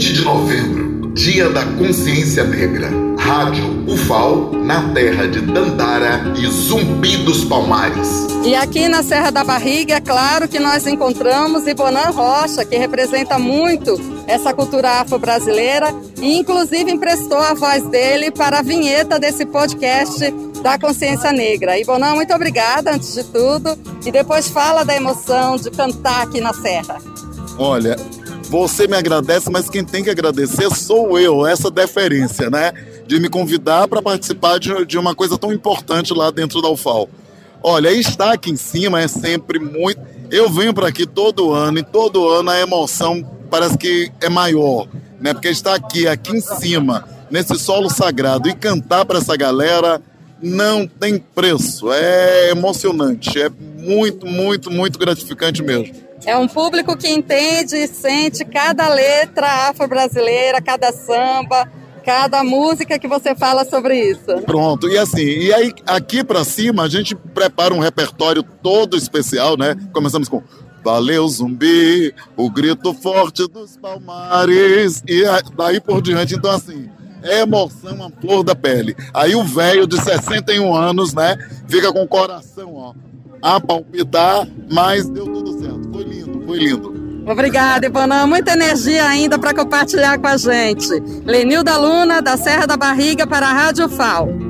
20 de novembro, Dia da Consciência Negra. Rádio UFAL, na terra de Dandara e Zumbi dos Palmares. E aqui na Serra da Barriga, é claro que nós encontramos Ibonan Rocha, que representa muito essa cultura afro-brasileira e inclusive emprestou a voz dele para a vinheta desse podcast da consciência negra. Ibonan, muito obrigada antes de tudo e depois fala da emoção de cantar aqui na Serra. Olha, você me agradece, mas quem tem que agradecer sou eu, essa deferência, né? De me convidar para participar de, de uma coisa tão importante lá dentro da UFAL. Olha, estar aqui em cima é sempre muito. Eu venho para aqui todo ano e todo ano a emoção parece que é maior, né? Porque estar aqui, aqui em cima, nesse solo sagrado e cantar para essa galera não tem preço. É emocionante, é muito, muito, muito gratificante mesmo. É um público que entende e sente cada letra afro-brasileira, cada samba, cada música que você fala sobre isso. Pronto, e assim, e aí aqui para cima a gente prepara um repertório todo especial, né? Começamos com Valeu Zumbi, o grito forte dos palmares, e daí por diante, então assim, é emoção a flor da pele. Aí o velho de 61 anos, né, fica com o coração, ó, a palpitar, mas deu tudo certo. Foi lindo. Obrigada, Ivanã. Muita energia ainda para compartilhar com a gente. Lenilda Luna, da Serra da Barriga, para a Rádio FAO.